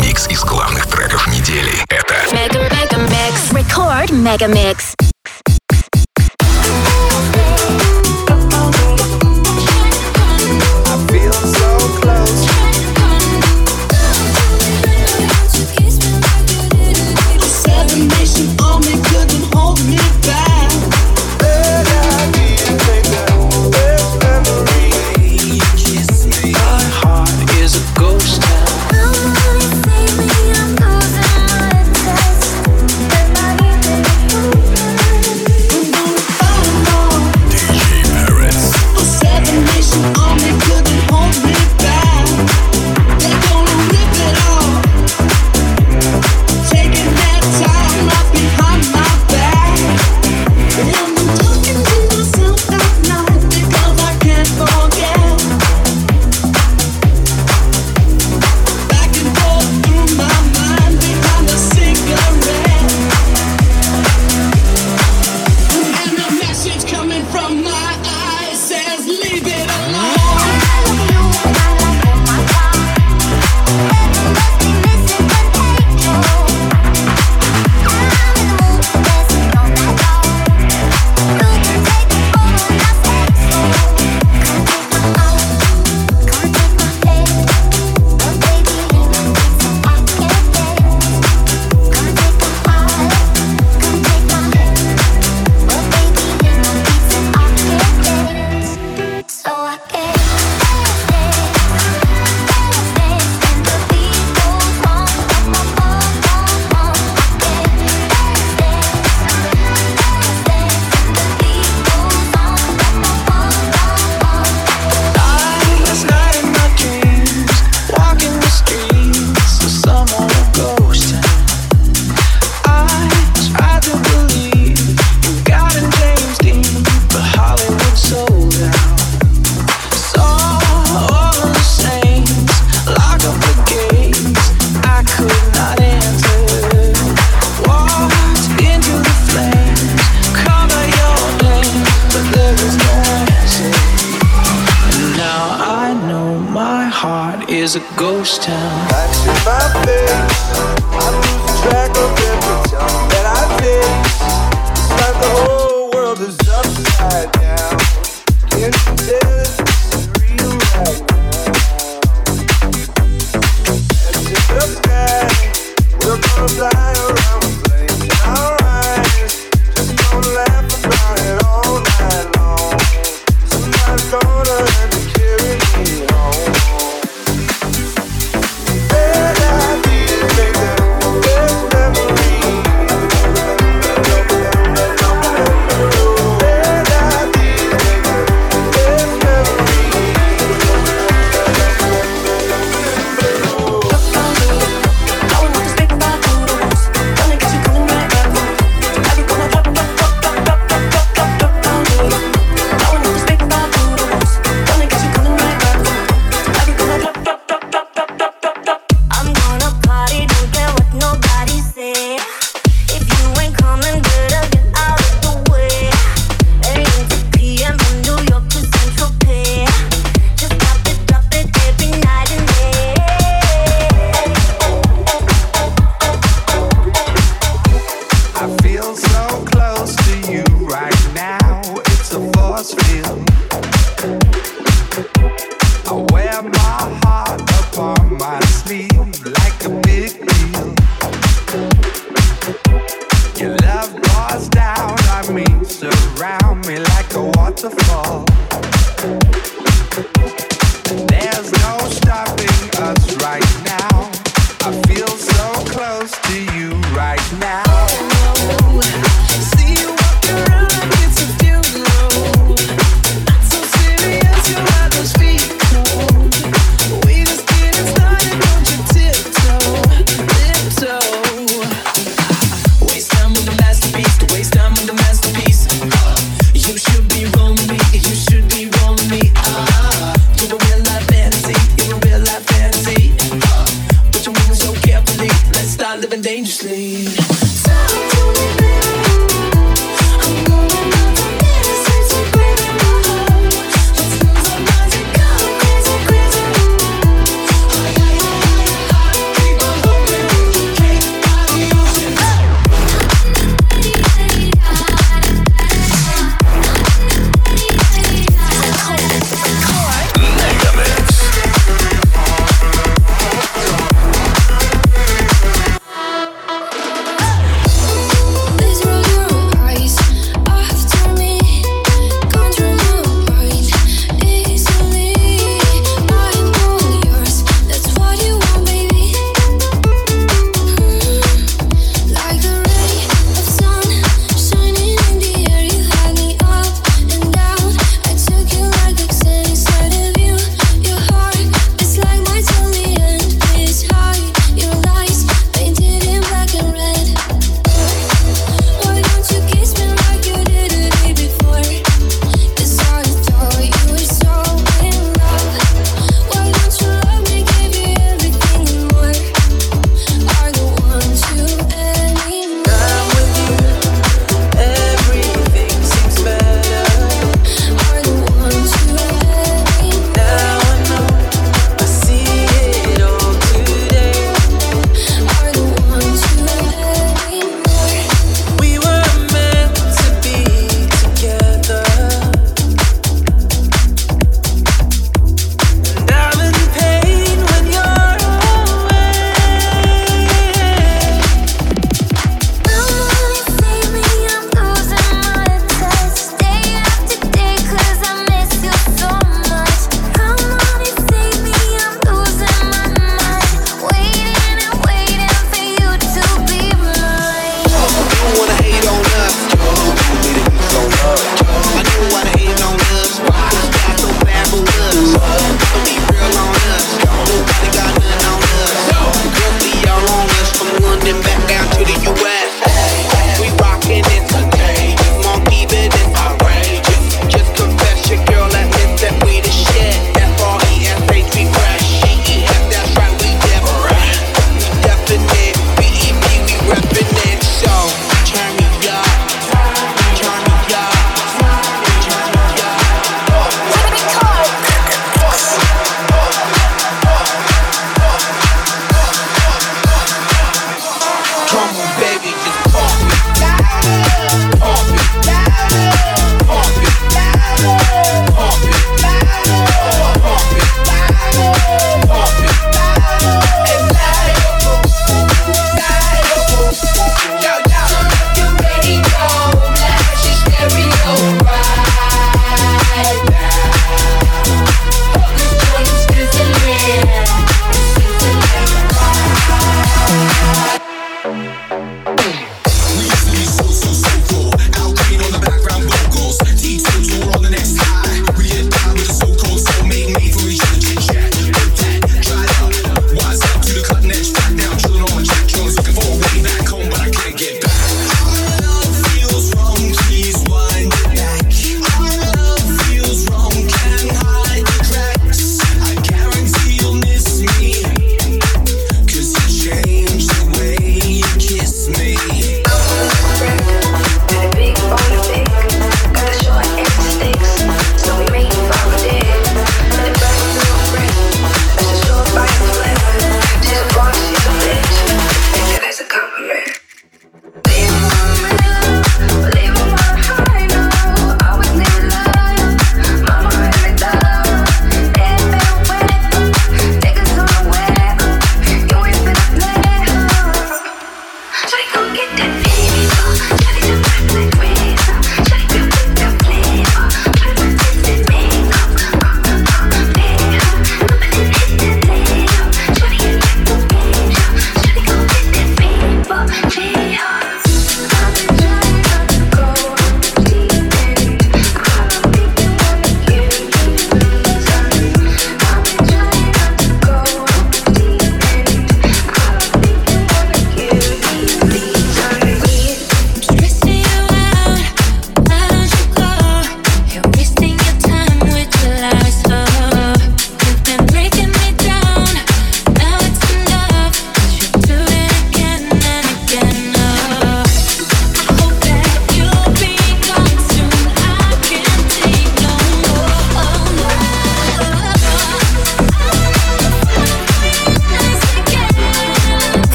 Микс из главных треков недели. Это Mega Mega Mix. Record Mega Mix. start living dangerously.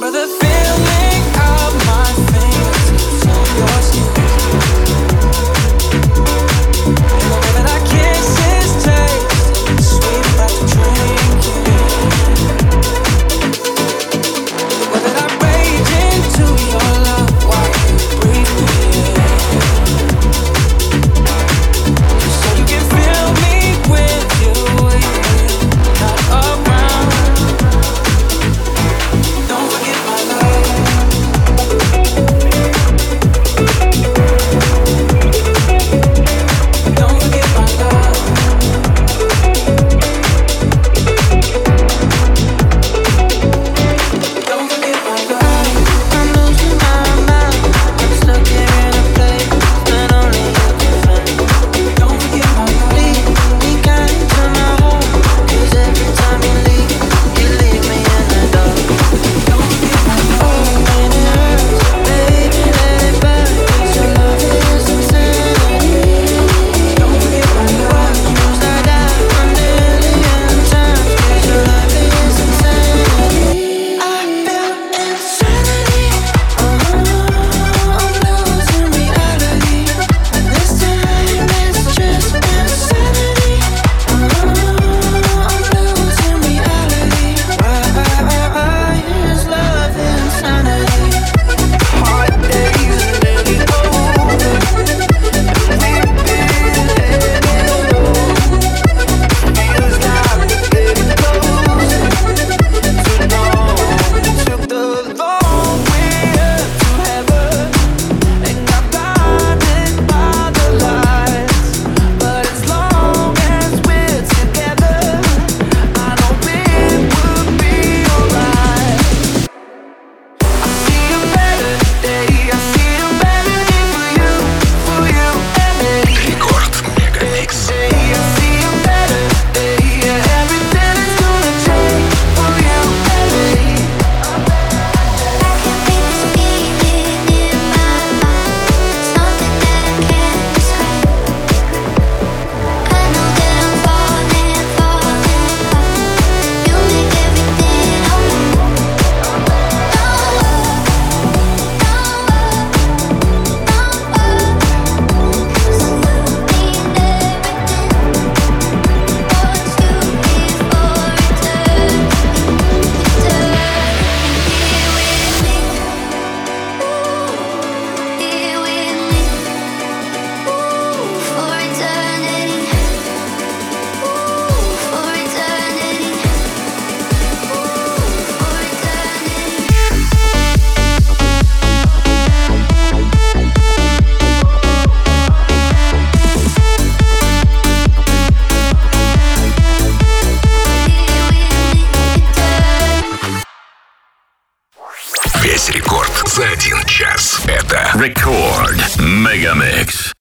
Remember the feeling of my fingers on yours. за один час. Это рекорд Мегамикс.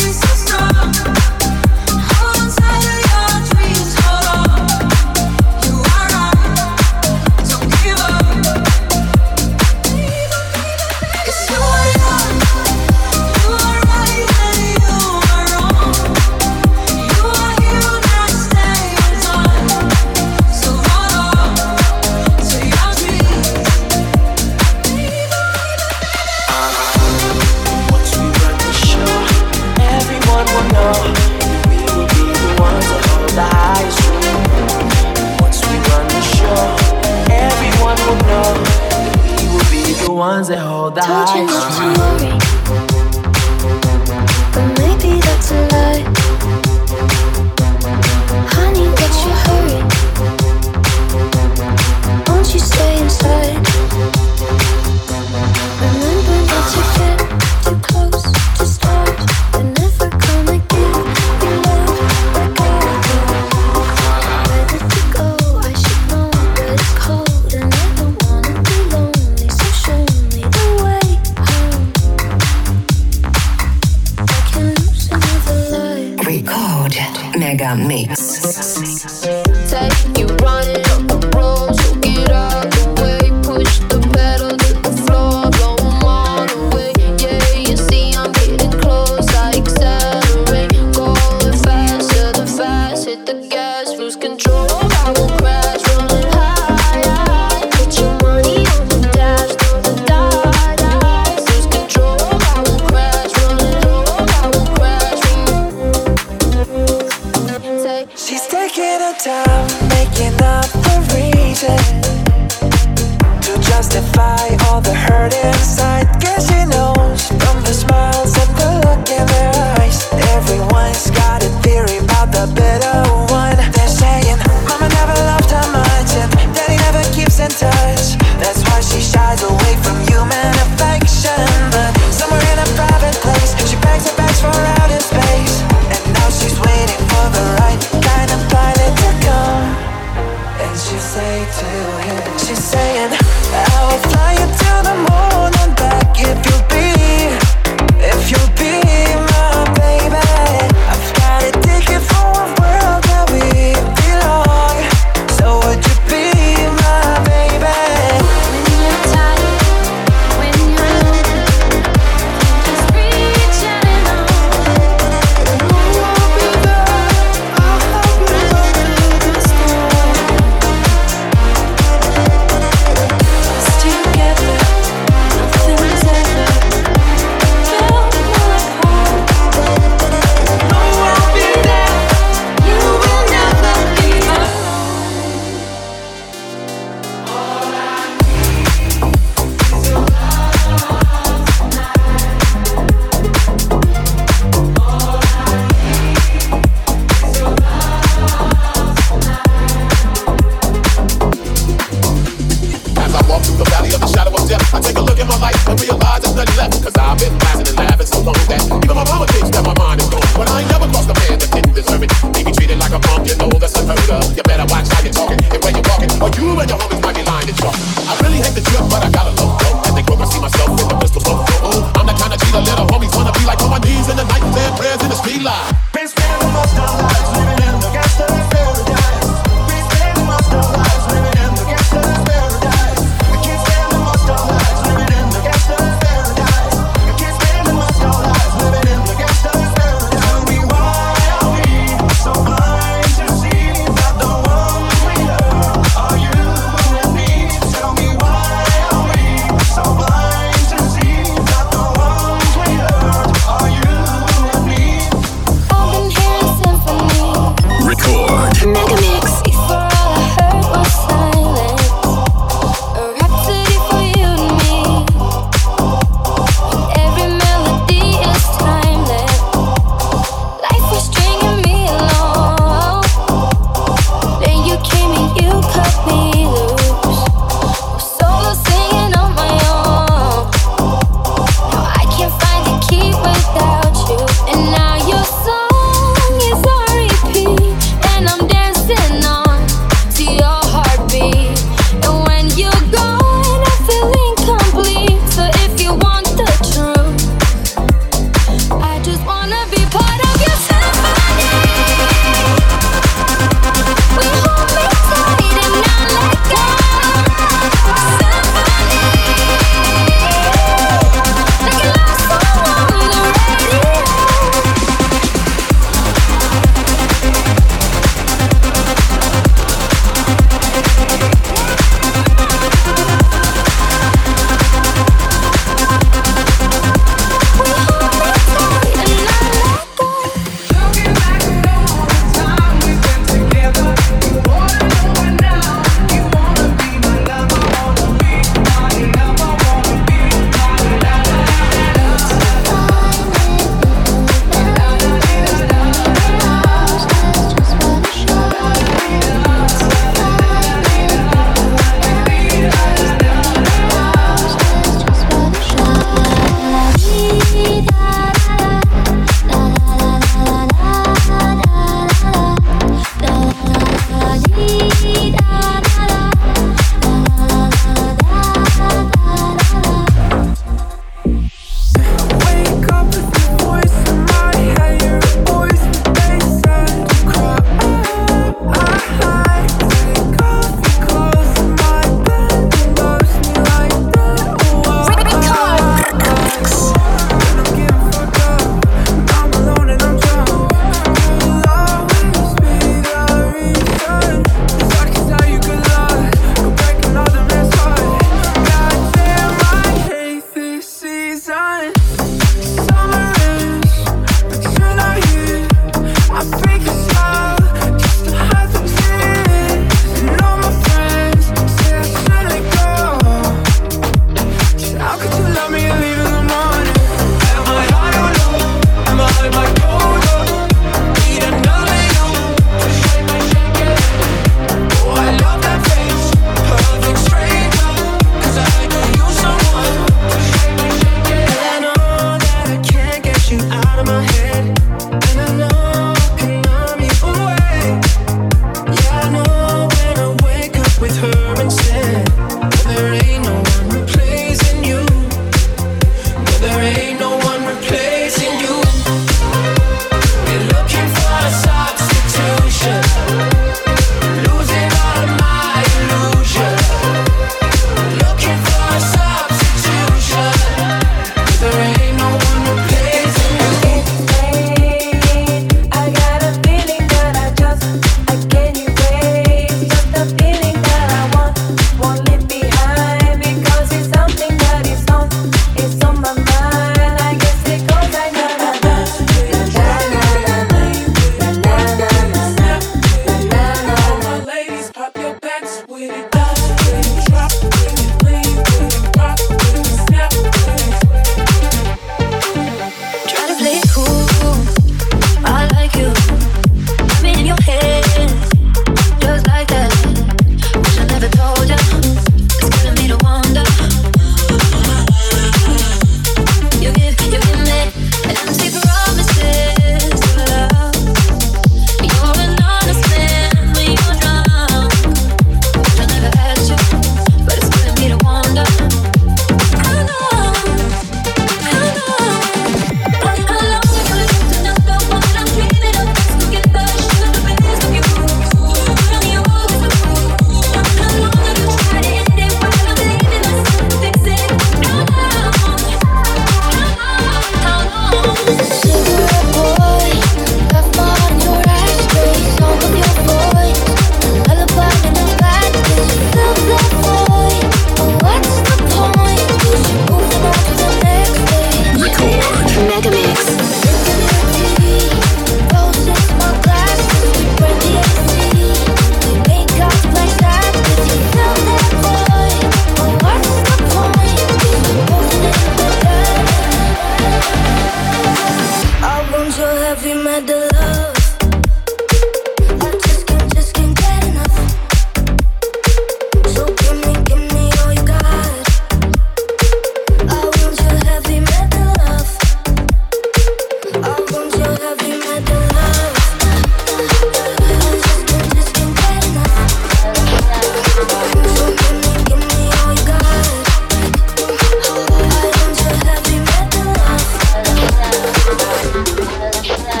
Bye.